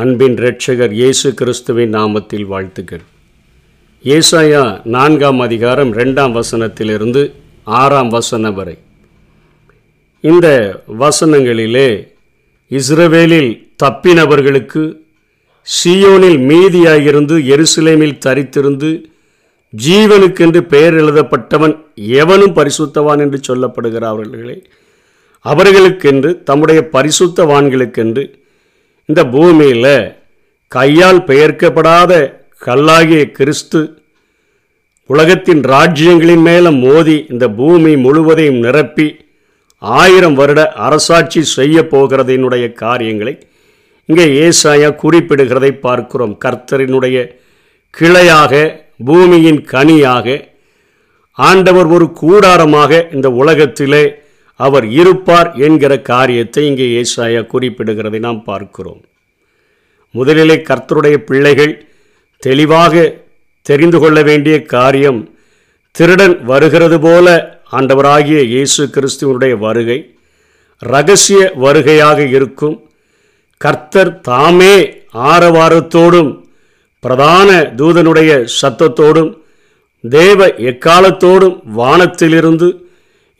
அன்பின் இரட்சகர் இயேசு கிறிஸ்துவின் நாமத்தில் வாழ்த்துக்கள். ஏசாயா நான்காம் அதிகாரம் ரெண்டாம் வசனத்திலிருந்து ஆறாம் வசனம் வரை. இந்த வசனங்களிலே இஸ்ரவேலில் தப்பினவர்களுக்கு சியோனில் மீதியாயிருந்து எருசலேமில் தரித்திருந்து ஜீவனுக்கென்று பெயர் எழுதப்பட்டவன் எவனும் பரிசுத்தவான் என்று சொல்லப்படுகிறார்களே. அவர்களுக்கென்று தம்முடைய பரிசுத்தவான்களுக்கென்று இந்த பூமியில் கையால் பெயர்க்கப்படாத கல்லாகிய கிறிஸ்து உலகத்தின் ராஜ்யங்களின் மேலும் மோதி இந்த பூமி முழுவதையும் நிரப்பி ஆயிரம் வருட அரசாட்சி செய்ய போகிறதினுடைய காரியங்களை இங்கே ஏசாயா குறிப்பிடுகிறதை பார்க்கிறோம். கர்த்தரினுடைய கிளையாக பூமியின் கனியாக ஆண்டவர் ஒரு கூடாரமாக இந்த உலகத்திலே அவர் இருப்பார் என்கிற காரியத்தை இங்கே ஏசாயா குறிப்பிடுகிறதை நாம் பார்க்கிறோம். முதலிலே கர்த்தருடைய பிள்ளைகள் தெளிவாக தெரிந்து கொள்ள வேண்டிய காரியம் திருடன் வருகிறது போல ஆண்டவராகிய இயேசு கிறிஸ்துவனுடைய வருகை ரகசிய வருகையாக இருக்கும். கர்த்தர் தாமே ஆரவாரத்தோடும் பிரதான தூதனுடைய சத்தத்தோடும் தேவ எக்காலத்தோடும் வானத்திலிருந்து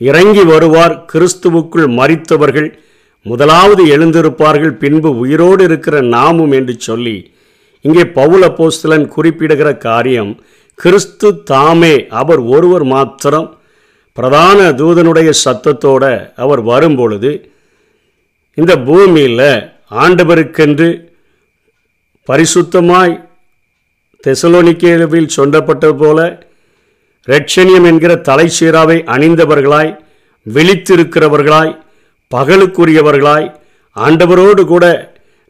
இறங்கி வருவார் கிறிஸ்துவுக்குள் மறித்தவர்கள் முதலாவது எழுந்திருப்பார்கள் பின்பு உயிரோடு இருக்கிற நாமும் என்று சொல்லி இங்கே பவுல போஸ்தலன் குறிப்பிடுகிற காரியம் கிறிஸ்து தாமே அவர் ஒருவர் மாத்திரம் பிரதான தூதனுடைய சத்தத்தோட அவர் வரும்பொழுது இந்த பூமியில் ஆண்டவருக்கென்று பரிசுத்தமாய் தெசலோனிக்கேவில் சொல்லப்பட்டது போல ரட்சணியம் என்கிற தலை சீராவை அணிந்தவர்களாய் விழித்திருக்கிறவர்களாய் பகலுக்குரியவர்களாய் ஆண்டவரோடு கூட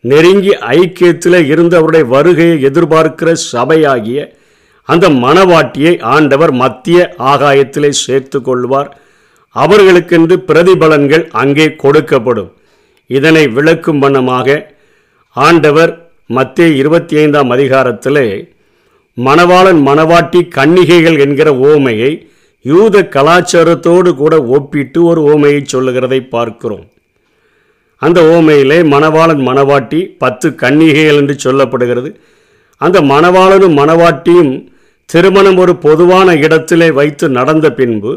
நெருங்கி ஐக்கியத்தில் இருந்து அவருடைய வருகையை எதிர்பார்க்கிற சபையாகிய அந்த மணவாட்டியை ஆண்டவர் மத்திய ஆகாயத்திலே சேர்த்து கொள்வார். அவர்களுக்கென்று பிரதிபலன்கள் அங்கே கொடுக்கப்படும். இதனை விளக்கும் வண்ணமாக ஆண்டவர் மத்திய இருபத்தி ஐந்தாம் அதிகாரத்திலே மணவாளன் மணவாட்டி கன்னிகைகள் என்கிற ஓமையை யூத கலாச்சாரத்தோடு கூட ஒப்பிட்டு ஒரு ஓமையை சொல்லுகிறதை பார்க்கிறோம். அந்த ஓமையிலே மணவாளன் மணவாட்டி பத்து கன்னிகைகள் என்று சொல்லப்படுகிறது. அந்த மணவாளனும் மணவாட்டியும் திருமணம் ஒரு பொதுவான இடத்திலே வைத்து நடந்த பின்பு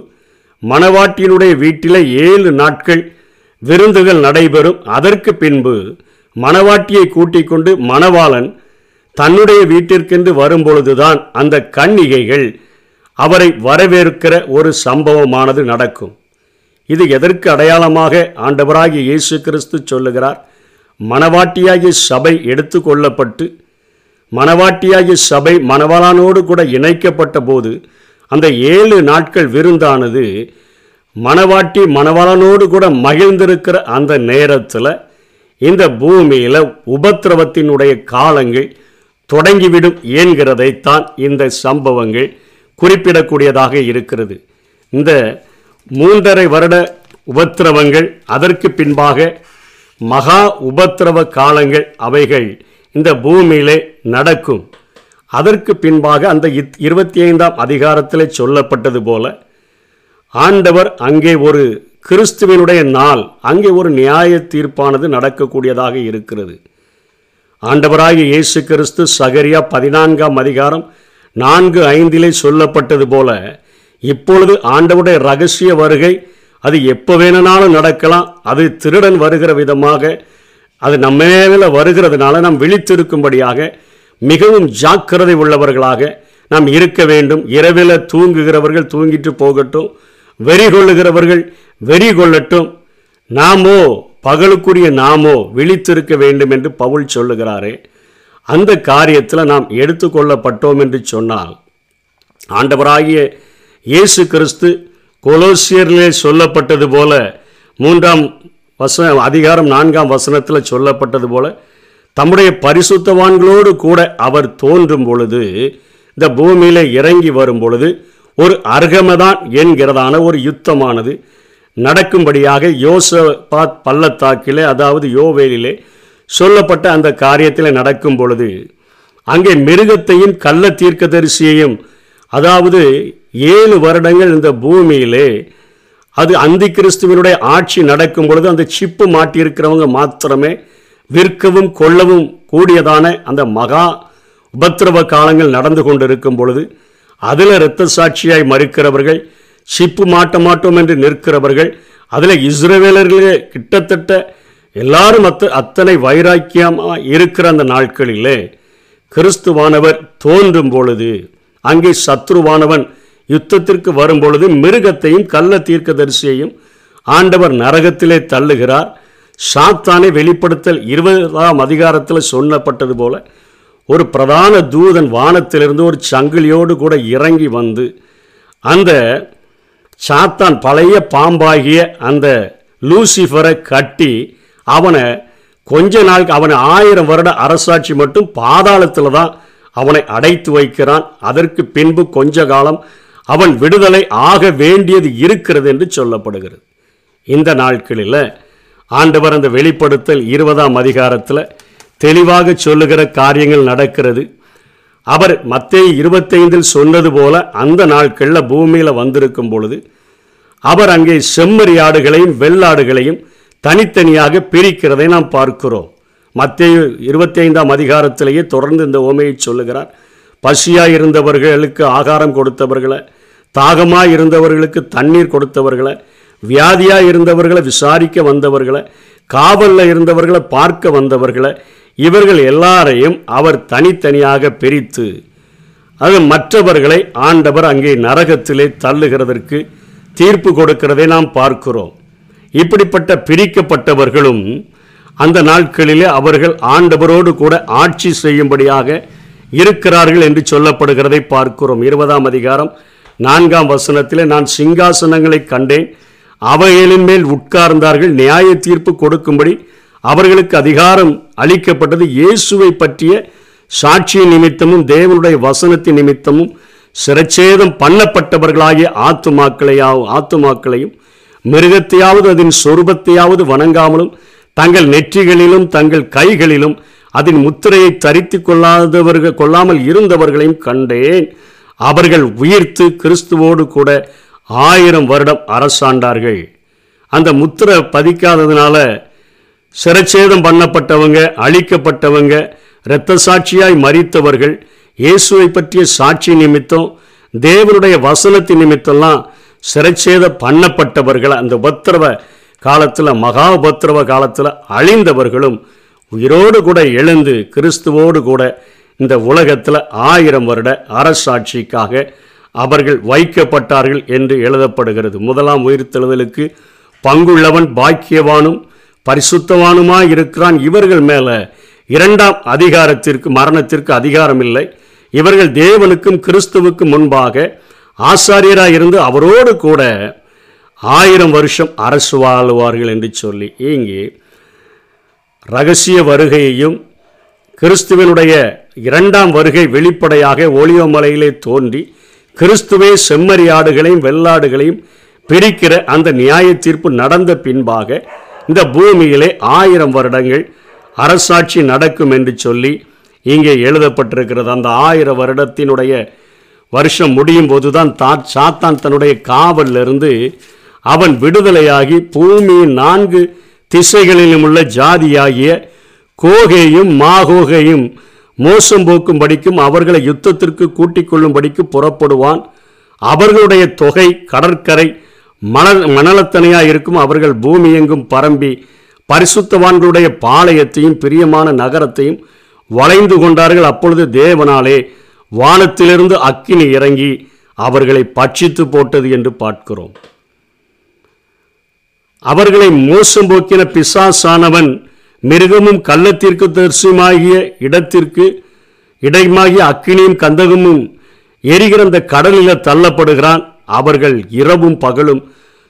மணவாட்டியினுடைய வீட்டிலே ஏழு நாட்கள் விருந்துகள் நடைபெறும். அதற்கு பின்பு மணவாட்டியை கூட்டிக் கொண்டு மணவாளன் தன்னுடைய வீட்டிற்கென்று வரும்பொழுதுதான் அந்த கன்னிகைகள் அவரை வரவேற்கிற ஒரு சம்பவமானது நடக்கும். இது எதற்கு அடையாளமாக ஆண்டவராகிய இயேசு கிறிஸ்து சொல்லுகிறார்? மணவாட்டியாகிய சபை எடுத்து கொள்ளப்பட்டு மணவாட்டியாகிய சபை மணவாளானோடு கூட இணைக்கப்பட்ட போது அந்த ஏழு நாட்கள் விருந்தானது மணவாட்டி மணவாளனோடு கூட மகிழ்ந்திருக்கிற அந்த நேரத்தில் இந்த பூமியில் உபத்திரவத்தினுடைய காலங்கள் தொடங்கிவிடும் என்கிறதைத்தான் இந்த சம்பவங்கள் குறிப்பிடக்கூடியதாக இருக்கிறது. இந்த மூன்றரை வருட உபத்திரவங்கள் அதற்கு பின்பாக மகா உபத்திரவ காலங்கள் அவைகள் இந்த பூமியிலே நடக்கும். அதற்கு பின்பாக அந்த இத்- இருபத்தி ஐந்தாம் அதிகாரத்தில் சொல்லப்பட்டது போல ஆண்டவர் அங்கே ஒரு கிறிஸ்துவனுடைய நாள் அங்கே ஒரு நியாய தீர்ப்பானது நடக்கக்கூடியதாக இருக்கிறது. ஆண்டவராகிய இயேசு கிறிஸ்து சகரியா பதினான்காம் அதிகாரம் நான்கு ஐந்திலே சொல்லப்பட்டது போல இப்பொழுது ஆண்டவருடைய ரகசிய வருகை அது எப்போ வேணுனாலும் நடக்கலாம் அது திருடன் வருகிற விதமாக அது நம்ம மேல வருகிறதுனால நாம் விழித்திருக்கும்படியாக மிகவும் ஜாக்கிரதை உள்ளவர்களாக நாம் இருக்க வேண்டும். இரவில் தூங்குகிறவர்கள் தூங்கிட்டு போகட்டும் வெறி கொள்ளுகிறவர்கள் வெறி கொள்ளட்டும் நாமோ பகலுக்குரிய நாமோ விழித்திருக்க வேண்டும் என்று பவுல் சொல்லுகிறாரே. அந்த காரியத்தில் நாம் எடுத்துக்கொள்ளப்பட்டோம் என்று சொன்னால் ஆண்டவராகிய இயேசு கிறிஸ்து கொலோசியரிலே சொல்லப்பட்டது போல மூன்றாம் வசன அதிகாரம் நான்காம் வசனத்தில் சொல்லப்பட்டது போல தம்முடைய பரிசுத்தவான்களோடு கூட அவர் தோன்றும் பொழுது இந்த பூமியில் இறங்கி வரும் பொழுது ஒரு அர்கமதான் என்கிறதான ஒரு யுத்தமானது நடக்கும்படியாக யோசபாத் பள்ளத்தாக்கிலே அதாவது யோவேலிலே சொல்லப்பட்ட அந்த காரியத்தில் நடக்கும் பொழுது அங்கே மிருகத்தையும் கள்ள தீர்க்கதரிசியையும் அதாவது ஏழு வருடங்கள் இந்த பூமியிலே அது அந்தி கிறிஸ்துவனுடைய ஆட்சி நடக்கும் பொழுது அந்த சிப்பு மாட்டியிருக்கிறவங்க மாத்திரமே விற்கவும் கொள்ளவும் கூடியதான அந்த மகா உபத்திரவ காலங்கள் நடந்து கொண்டிருக்கும் பொழுது அதில் இரத்த சாட்சியாய் மறுக்கிறவர்கள் சிப்பு மாட்ட மாட்டோம் என்று நிற்கிறவர்கள் அதில் இஸ்ரேவேலர்களே கிட்டத்தட்ட எல்லாரும் அத்த அத்தனை வைராக்கியமாக இருக்கிற அந்த நாட்களிலே கிறிஸ்துவானவர் தோன்றும் பொழுது அங்கே சத்ருவானவன் யுத்தத்திற்கு வரும் பொழுது மிருகத்தையும் கள்ள தீர்க்கதரிசியையும் ஆண்டவர் நரகத்திலே தள்ளுகிறார். சாத்தானை வெளிப்படுத்தல் இருபதாம் அதிகாரத்தில் சொல்லப்பட்டது போல ஒரு பிரதான தூதன் வானத்திலிருந்து ஒரு சங்கிலியோடு கூட இறங்கி வந்து அந்த சாத்தான் பழைய பாம்பாகிய அந்த லூசிஃபரை கட்டி அவனை கொஞ்ச நாள் அவனை ஆயிரம் வருட அரசாட்சி மட்டும் பாதாளத்தில் தான் அவனை அடைத்து வைக்கிறான். அதற்கு பின்பு கொஞ்ச காலம் அவன் விடுதலை ஆக வேண்டியது இருக்கிறது என்று சொல்லப்படுகிறது. இந்த நாட்களில் ஆண்டவர் அந்த வெளிப்படுத்தல் இருபதாம் அதிகாரத்தில் தெளிவாக சொல்லுகிற காரியங்கள் நடக்கிறது. அவர் மத்திய இருபத்தைந்தில் சொன்னது போல அந்த நாட்களில் பூமியில் வந்திருக்கும் பொழுது அவர் அங்கே செம்மறியாடுகளையும் வெள்ளாடுகளையும் தனித்தனியாக பிரிக்கிறதை நாம் பார்க்கிறோம். மத்திய இருபத்தி ஐந்தாம் அதிகாரத்திலேயே தொடர்ந்து இந்த ஓமையை சொல்லுகிறார். பசியாக இருந்தவர்களுக்கு ஆகாரம் கொடுத்தவர்களை தாகமாக இருந்தவர்களுக்கு தண்ணீர் கொடுத்தவர்களை வியாதியாக இருந்தவர்களை விசாரிக்க வந்தவர்களை காவலில் இருந்தவர்களை பார்க்க வந்தவர்களை இவர்கள் எல்லாரையும் அவர் தனித்தனியாக பிரித்து அது மற்றவர்களை ஆண்டவர் அங்கே நரகத்திலே தள்ளுகிறதற்கு தீர்ப்பு கொடுக்கிறதை நாம் பார்க்கிறோம். இப்படிப்பட்ட பிரிக்கப்பட்டவர்களும் அந்த நாட்களிலே அவர்கள் ஆண்டவரோடு கூட ஆட்சி செய்யும்படியாக இருக்கிறார்கள் என்று சொல்லப்படுகிறதை பார்க்கிறோம். இருபதாம் அதிகாரம் நான்காம் வசனத்திலே நான் சிங்காசனங்களை கண்டேன் அவைகளின் மேல் உட்கார்ந்தார்கள் நியாய தீர்ப்பு கொடுக்கும்படி அவர்களுக்கு அதிகாரம் அளிக்கப்பட்டது இயேசுவை பற்றிய சாட்சியின் நிமித்தமும் தேவனுடைய வசனத்தின் நிமித்தமும் சிரச்சேதம் பண்ணப்பட்டவர்களாகிய ஆத்துமாக்களையாவும் ஆத்துமாக்களையும் மிருகத்தையாவது அதன் சொரூபத்தையாவது வணங்காமலும் தங்கள் நெற்றிகளிலும் தங்கள் கைகளிலும் அதன் முத்திரையை தரித்து கொள்ளாதவர்கள் கொள்ளாமல் இருந்தவர்களையும் கண்டேன். அவர்கள் உயிர்த்து கிறிஸ்துவோடு கூட ஆயிரம் வருடம் அரசாண்டார்கள். அந்த முத்திரை பதிக்காததுனால சிரச்சேதம் பண்ணப்பட்டவங்க அழிக்கப்பட்டவங்க இரத்த சாட்சியாய் மறித்தவர்கள் இயேசுவை பற்றிய சாட்சி நிமித்தம் தேவனுடைய வசனத்தின் நிமித்தம்லாம் சிரச்சேதம் பண்ணப்பட்டவர்கள் அந்த உபத்திரவ காலத்தில் மகா உபத்திரவ காலத்தில் அழிந்தவர்களும் உயிரோடு கூட எழுந்து கிறிஸ்துவோடு கூட இந்த உலகத்தில் ஆயிரம் வருட அரசாட்சிக்காக அவர்கள் வைக்கப்பட்டார்கள் என்று எழுதப்படுகிறது. முதலாம் உயிர்த்தெழுதலுக்கு பங்குள்ளவன் பாக்கியவானும் பரிசுத்தவானுமாய் இருக்கிறான் இவர்கள் மேலே இரண்டாம் அதிகாரத்திற்கு மரணத்திற்கு அதிகாரம் இல்லை இவர்கள் தேவனுக்கும் கிறிஸ்துவுக்கும் முன்பாக ஆசாரியராக இருந்து அவரோடு கூட ஆயிரம் வருஷம் அரசு வாழுவார்கள் என்று சொல்லி இங்கே ரகசிய வருகையையும் கிறிஸ்துவனுடைய இரண்டாம் வருகை வெளிப்படையாக ஒளியோமலையிலே தோன்றி கிறிஸ்துவே செம்மறியாடுகளையும் வெள்ளாடுகளையும் பிரிக்கிற அந்த நியாய தீர்ப்பு நடந்த பின்பாக இந்த பூமியிலே ஆயிரம் வருடங்கள் அரசாட்சி நடக்கும் என்று சொல்லி இங்கே எழுதப்பட்டிருக்கிறது. அந்த ஆயிரம் வருடத்தினுடைய வருஷம் முடியும் போது தான் தா சாத்தான் தன்னுடைய காவலிருந்து அவன் விடுதலையாகி பூமியின் நான்கு திசைகளிலும் உள்ள ஜாதியாகிய கோகையும் மாகோகையும் மோசம் போக்கும் படிக்கும் அவர்களை யுத்தத்திற்கு கூட்டிக் கொள்ளும்படிக்கு புறப்படுவான். அவர்களுடைய தொகை கடற்கரை மணல் மணலத்தனையாக இருக்கும் அவர்கள் பூமி எங்கும் பரம்பி பரிசுத்தவான்களுடைய பாளையத்தையும் பிரியமான நகரத்தையும் வளைந்து கொண்டார்கள். அப்பொழுது தேவனாலே வானத்திலிருந்து அக்கினி இறங்கி அவர்களை பட்சித்து போட்டது என்று பார்க்கிறோம். அவர்களை மோசம் போக்கின பிசாசானவன் மிருகமும் கள்ளத்திற்கு தரிசியுமாகிய இடத்திற்கு இடைமாகிய அக்கினியும் கந்தகமும் எரிகிற அந்த கடலில் தள்ளப்படுகிறான். அவர்கள் இரவும் பகலும்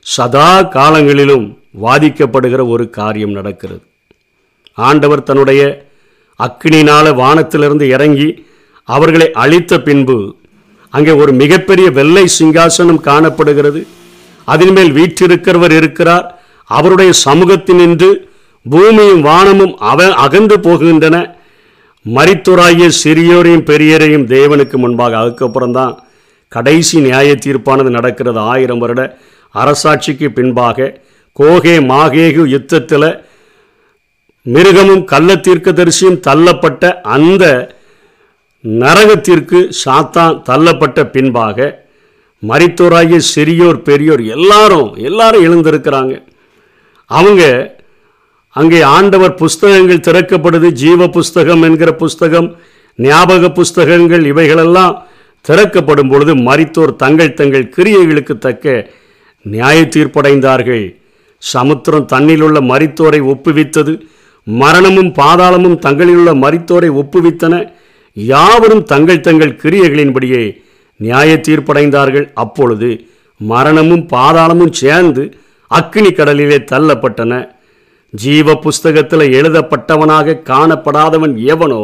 சதா காலங்களிலும் வாதிக்கப்படுகிற ஒரு காரியம் நடக்கிறது. ஆண்டவர் தன்னுடைய அக்னினால வானத்திலிருந்து இறங்கி அவர்களை அழித்த பின்பு அங்கே ஒரு மிகப்பெரிய வெள்ளை சிங்காசனம் காணப்படுகிறது. அதன் மேல் வீற்றிருக்கிறவர் இருக்கிறார். அவருடைய சமூகத்தினின்று பூமியும் வானமும் அவ அகன்று போகின்றன. மரித்துராகிய சிறியோரையும் பெரியோரையும் தேவனுக்கு முன்பாக அதுக்கப்புறம் தான் கடைசி நியாய தீர்ப்பானது நடக்கிறது ஆயிரம் வருட அரசாட்சிக்கு பின்பாக கோகே மாகேகு யுத்தத்தில் மிருகமும் கள்ள தீர்க்கதரிசியும் தள்ளப்பட்ட அந்த நரகத்திற்கு சாத்தான் தள்ளப்பட்ட பின்பாக மரித்தோராகிய சிறியோர் பெரியோர் எல்லாரும் எல்லாரும் எழுந்திருக்கிறாங்க. அவங்க அங்கே ஆண்டவர் புஸ்தகங்கள் திறக்கப்படுது ஜீவ புஸ்தகம் என்கிற புஸ்தகம் ஞாபக புஸ்தகங்கள் இவைகளெல்லாம் திறக்கப்படும் பொழுது மரித்தோர் தங்கள் தங்கள் கிரியைகளுக்கு தக்க நியாய தீர்ப்படைந்தார்கள். சமுத்திரம் தன்னிலுள்ள மரித்தோரை ஒப்புவித்தது. மரணமும் பாதாளமும் தங்களிலுள்ள மரித்தோரை ஒப்புவித்தன. யாவரும் தங்கள் தங்கள் கிரியைகளின்படியே நியாய தீர்ப்படைந்தார்கள். அப்பொழுது மரணமும் பாதாளமும் சேர்ந்து அக்கினி கடலிலே தள்ளப்பட்டன. ஜீவ புஸ்தகத்தில் எழுதப்பட்டவனாக காணப்படாதவன் எவனோ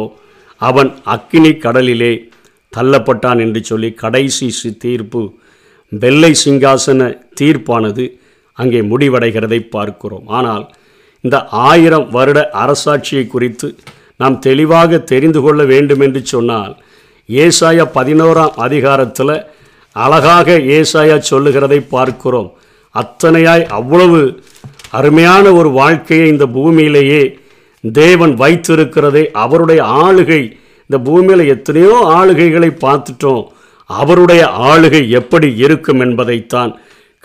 அவன் அக்கினி கடலிலே தள்ளப்பட்டான் என்று சொல்லி கடைசி சி- தீர்ப்பு வெள்ளை சிங்காசன தீர்ப்பானது அங்கே முடிவடைகிறதை பார்க்கிறோம். ஆனால் இந்த ஆயிரம் வருட அரசாட்சியை குறித்து நாம் தெளிவாக தெரிந்து கொள்ள வேண்டும் என்று சொன்னால் ஏசாயா பதினோராம் அதிகாரத்தில் அழகாக ஏசாயா சொல்லுகிறதை பார்க்கிறோம். அத்தனையாய் அவ்வளவு அருமையான ஒரு வாழ்க்கையை இந்த பூமியிலேயே தேவன் வைத்திருக்கிறதை அவருடைய ஆளுகை இந்த பூமியில் எத்தனையோ ஆளுகைகளை பார்த்துட்டோம். அவருடைய ஆளுகை எப்படி இருக்கும் என்பதைத்தான்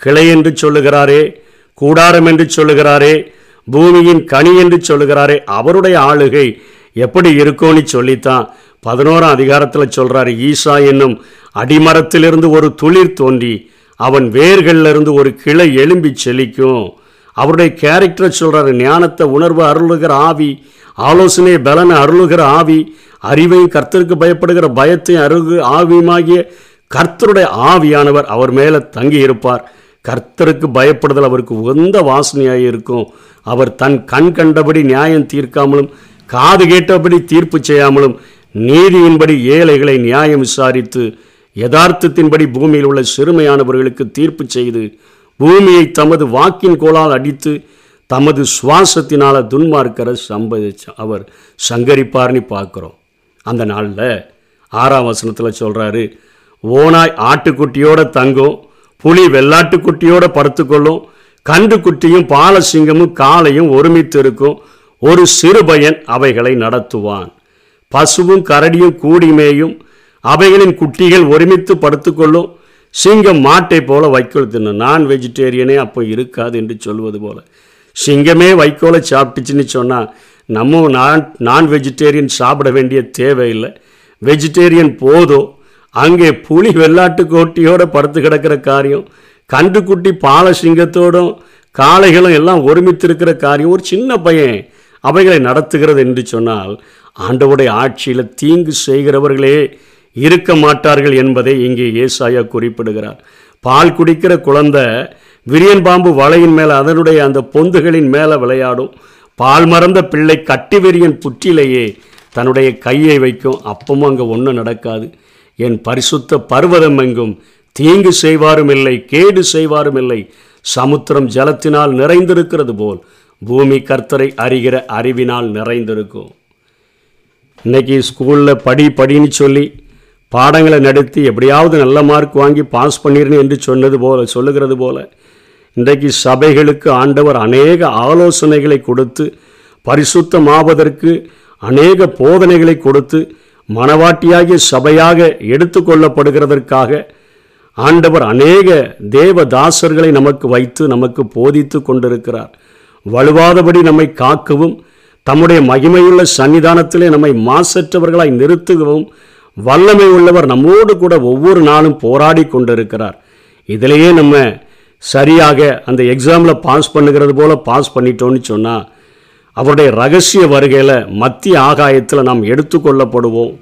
கிளை என்று சொல்லுகிறாரே கூடாரம் என்று சொல்லுகிறாரே பூமியின் கனி என்று சொல்லுகிறாரே அவருடைய ஆளுகை எப்படி இருக்கும்னு சொல்லித்தான் பதினோராம் அதிகாரத்தில் சொல்கிறாரு ஈசா என்னும் அடிமரத்திலிருந்து ஒரு துளிர் தோன்றி அவன் வேர்களிலிருந்து ஒரு கிளை எலும்பி செழிக்கும். அவருடைய கேரக்டரை சொல்றாரு. ஞானத்தை உணர்வு அருளுகிற ஆவி ஆலோசனை பலனை அருளுகிற ஆவி அறிவையும் கர்த்தருக்கு பயப்படுகிற பயத்தையும் அருகு ஆவியுமாகிய கர்த்தருடைய ஆவியானவர் அவர் மேலே தங்கி இருப்பார். கர்த்தருக்கு பயப்படுதல் அவருக்கு உகந்த வாசனையாக இருக்கும். அவர் தன் கண் கண்டபடி நியாயம் தீர்க்காமலும் காது கேட்டபடி தீர்ப்பு செய்யாமலும் நீதியின்படி ஏழைகளை நியாயம் விசாரித்து யதார்த்தத்தின்படி பூமியில் உள்ள சிறுமையானவர்களுக்கு தீர்ப்பு செய்து பூமியை தமது வாக்கின் கோலால் அடித்து தமது சுவாசத்தினால் துன்மார்க்கரை சம்பதிச்ச அவர் சங்கரிப்பார்னு பார்க்குறோம். அந்த நாளில் ஆறாம் வசனத்தில் சொல்கிறாரு ஓனாய் ஆட்டுக்குட்டியோட தங்கும் புலி வெள்ளாட்டுக்குட்டியோட படுத்துக்கொள்ளும் கன்றுக்குட்டியும் பாலசிங்கமும் காலையும் ஒருமித்து இருக்கும் ஒரு சிறுபயன் அவைகளை நடத்துவான். பசுவும் கரடியும் கூடிமேயும் அவைகளின் குட்டிகள் ஒருமித்து படுத்துக்கொள்ளும் சிங்கம் மாட்டை போல வைக்கோல் தின்னும் நான் வெஜிடேரியனே அப்போ இருக்காது என்று சொல்வது போல. சிங்கமே வைக்கோலை சாப்பிட்டுச்சுன்னு சொன்னால் நம்ம நான் நான் வெஜிடேரியன் சாப்பிட வேண்டிய தேவையில்லை. வெஜிடேரியன் போதும் அங்கே புலி வெள்ளாட்டு கோட்டியோட படுத்து கிடக்கிற காரியம் கன்றுக்குட்டி பால சிங்கத்தோடும் காளைகளும் எல்லாம் ஒருமித்து இருக்கிற காரியம் ஒரு சின்ன பையன் அவைகளை நடத்துகிறது என்று சொன்னால் ஆண்டவுடைய ஆட்சியில் தீங்கு செய்கிறவர்களே இருக்க மாட்டார்கள் என்பதை இங்கே ஏசாயா குறிப்பிடுகிறார். பால் குடிக்கிற குழந்தை விரியன் பாம்பு வலையின் மேலே அதனுடைய அந்த பொந்துகளின் மேலே விளையாடும். பால் மறந்த பிள்ளை கட்டி விரியன் புற்றிலேயே தன்னுடைய கையை வைக்கும். அப்பவும் அங்கே ஒன்றும் நடக்காது. என் பரிசுத்த பர்வதம் எங்கும் தீங்கு செய்வாரும் இல்லை கேடு செய்வாரும் இல்லை. சமுத்திரம் ஜலத்தினால் நிறைந்திருக்கிறது போல் பூமி கர்த்தரை அறிகிற அறிவினால் நிறைந்திருக்கும். இன்னைக்கு ஸ்கூலில் படி படின்னு சொல்லி பாடங்களை நடத்தி எப்படியாவது நல்ல மார்க் வாங்கி பாஸ் பண்ணிடணும் என்று சொன்னது போல சொல்லுகிறது போல இன்றைக்கு சபைகளுக்கு ஆண்டவர் அநேக ஆலோசனைகளை கொடுத்து பரிசுத்தமாவதற்கு அநேக போதனைகளை கொடுத்து மனவாட்டியாகிய சபையாக எடுத்துக்கொள்ளப்படுகிறதற்காக ஆண்டவர் அநேக தேவதாசர்களை நமக்கு வைத்து நமக்கு போதித்து கொண்டிருக்கிறார். வலுவாதபடி நம்மை காக்கவும் தம்முடைய மகிமையுள்ள சன்னிதானத்திலே நம்மை மாசற்றவர்களாய் நிறுத்துகவும் வல்லமை உள்ளவர் நம்மோடு கூட ஒவ்வொரு நாளும் போராடி கொண்டிருக்கிறார். இதிலேயே நம்ம சரியாக அந்த எக்ஸாமில் பாஸ் பண்ணுகிறது போல் பாஸ் பண்ணிட்டோன்னு சொன்னால் அவருடைய ரகசிய வருகையில் மத்திய ஆகாயத்தில் நாம் எடுத்துக்கொள்ளப்படுவோம்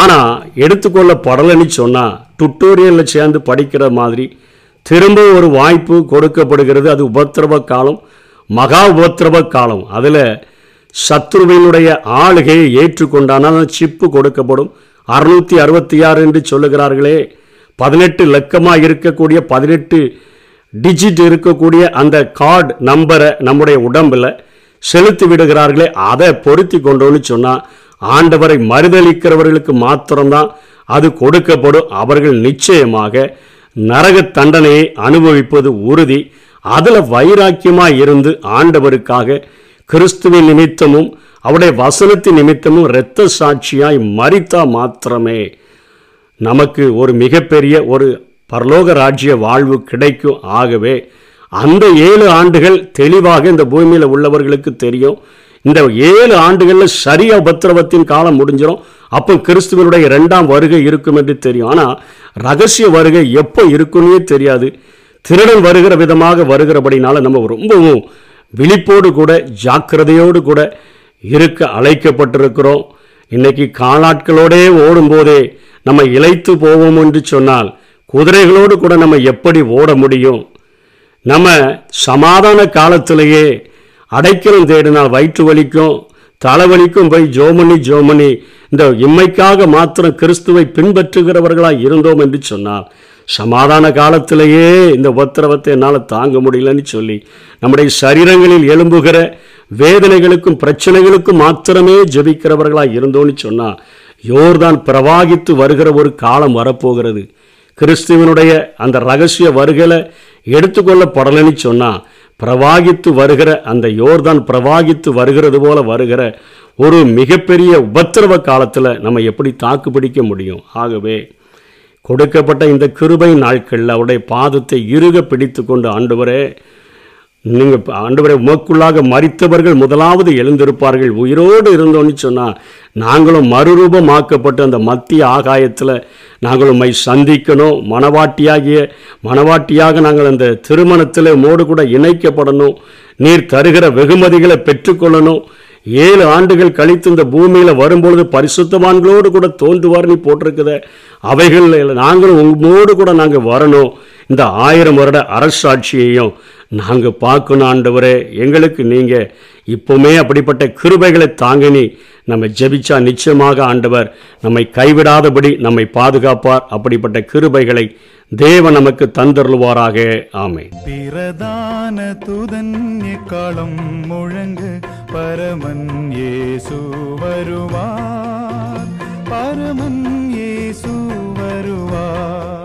ஆனால் எடுத்துக்கொள்ளப்படலைன்னு சொன்னால் டுட்டோரியலில் சேர்ந்து படிக்கிற மாதிரி திரும்ப ஒரு வாய்ப்பு கொடுக்கப்படுகிறது. அது உபத்திரவ காலம் மகா உபத்திரவ காலம். அதில் சத்ருவினுடைய ஆளுகையை ஏற்றுக்கொண்டானால் சிப்பு கொடுக்கப்படும். அறுநூற்றி அறுபத்தி ஆறு என்று சொல்லுகிறார்களே. பதினெட்டு லக்கமாக இருக்கக்கூடிய பதினெட்டு டிஜிட் இருக்கக்கூடிய அந்த கார்டு நம்பரை நம்முடைய உடம்பில் செலுத்தி விடுகிறார்களே. அதை பொருத்தி கொண்டோன்னு சொன்னால் ஆண்டவரை மறுதளிக்கிறவர்களுக்கு மாத்திரம்தான் அது கொடுக்கப்படும். அவர்கள் நிச்சயமாக நரக தண்டனையை அனுபவிப்பது உறுதி. அதில் வைராக்கியமாக இருந்து ஆண்டவருக்காக கிறிஸ்துவின் நிமித்தமும் அவருடைய வசனத்தின் நிமித்தமும் இரத்த சாட்சியாய் மறித்தா மாத்திரமே நமக்கு ஒரு மிகப்பெரிய ஒரு பரலோக ராஜ்ய வாழ்வு கிடைக்கும் ஆகவே அந்த ஏழு ஆண்டுகள் தெளிவாக இந்த பூமியில் உள்ளவர்களுக்கு தெரியும். இந்த ஏழு ஆண்டுகளில் சரியா உபத்திரவத்தின் காலம் முடிஞ்சிடும் அப்போ கிறிஸ்துவனுடைய இரண்டாம் வருகை இருக்கும் என்று தெரியும். ஆனால் ரகசிய வருகை எப்போ இருக்குன்னே தெரியாது. திருடன் வருகிற விதமாக வருகிறபடினால நம்ம ரொம்பவும் விழிப்போடு கூட ஜாக்கிரதையோடு கூட இருக்க அழைக்கப்பட்டிருக்கிறோம். இன்னைக்கு காலாட்களோடே ஓடும்போதே நம்ம இழைத்து போவோம் என்று சொன்னால் குதிரைகளோடு கூட நம்ம எப்படி ஓட முடியும்? நம்ம சமாதான காலத்திலேயே அடைக்கலம் தேடினால் வயிற்று வலிக்கும் தலைவலிக்கும் போய் ஜோமணி ஜோமணி இந்த இம்மைக்காக மாத்திரம் கிறிஸ்துவை பின்பற்றுகிறவர்களாக இருந்தோம் என்று சொன்னால் சமாதான காலத்திலேயே இந்த உபத்திரவத்தை என்னால் தாங்க முடியலன்னு சொல்லி நம்முடைய சரீரங்களில் எழும்புகிற வேதனைகளுக்கும் பிரச்சனைகளுக்கும் மாத்திரமே ஜபிக்கிறவர்களாக இருந்தோன்னு சொன்னால் யோர்தான் பிரவாகித்து வருகிற ஒரு காலம் வரப்போகிறது. கிறிஸ்துவனுடைய அந்த ரகசிய வருகலை எடுத்துக்கொள்ளப்படலைன்னு சொன்னால் பிரவாகித்து வருகிற அந்த யோர்தான் பிரவாகித்து வருகிறது போல வருகிற ஒரு மிகப்பெரிய உபத்திரவ காலத்தில் நம்ம எப்படி தாக்கு பிடிக்க முடியும்? ஆகவே கொடுக்கப்பட்ட இந்த கிருபை நாட்களில் அவருடைய பாதத்தை இறுக பிடித்து கொண்டு ஆண்டவரே நீங்கள் ஆண்டவரை உமக்குள்ளாக மறித்தவர்கள் முதலாவது எழுந்திருப்பார்கள். உயிரோடு இருந்தோன்னு சொன்னால் நாங்களும் மறுரூபமாக்கப்பட்டு அந்த மத்திய ஆகாயத்தில் நாங்கள் உம்மை சந்திக்கணும். மணவாட்டியாகிய மணவாட்டியாக நாங்கள் அந்த திருமணத்தில் மோடு கூட இணைக்கப்படணும். நீர் தருகிற வெகுமதிகளை பெற்றுக்கொள்ளணும். ஏழு ஆண்டுகள் கழித்து இந்த பூமியில் வரும்பொழுது பரிசுத்தவான்களோடு கூட தோன்றுவார் நீ போட்டிருக்குத. அவைகள் நாங்களும் உங்களோடு கூட நாங்கள் வரணும். இந்த ஆயிரம் வருட அரசாட்சியையும் நாங்கள் பார்க்கணும் ஆண்டவரே. எங்களுக்கு நீங்கள் இப்போவுமே அப்படிப்பட்ட கிருபைகளை தாங்கினி நம்ம ஜெபிச்சா நிச்சயமாக ஆண்டவர் நம்மை கைவிடாதபடி நம்மை பாதுகாப்பார். அப்படிப்பட்ட கிருபைகளை தேவன் நமக்கு தந்தருள்வாராக. ஆமை பிரதான துதன் காலம் முழங்கு. பரமன் ஏசு வருவார். பரமன் ஏசு வருவார்.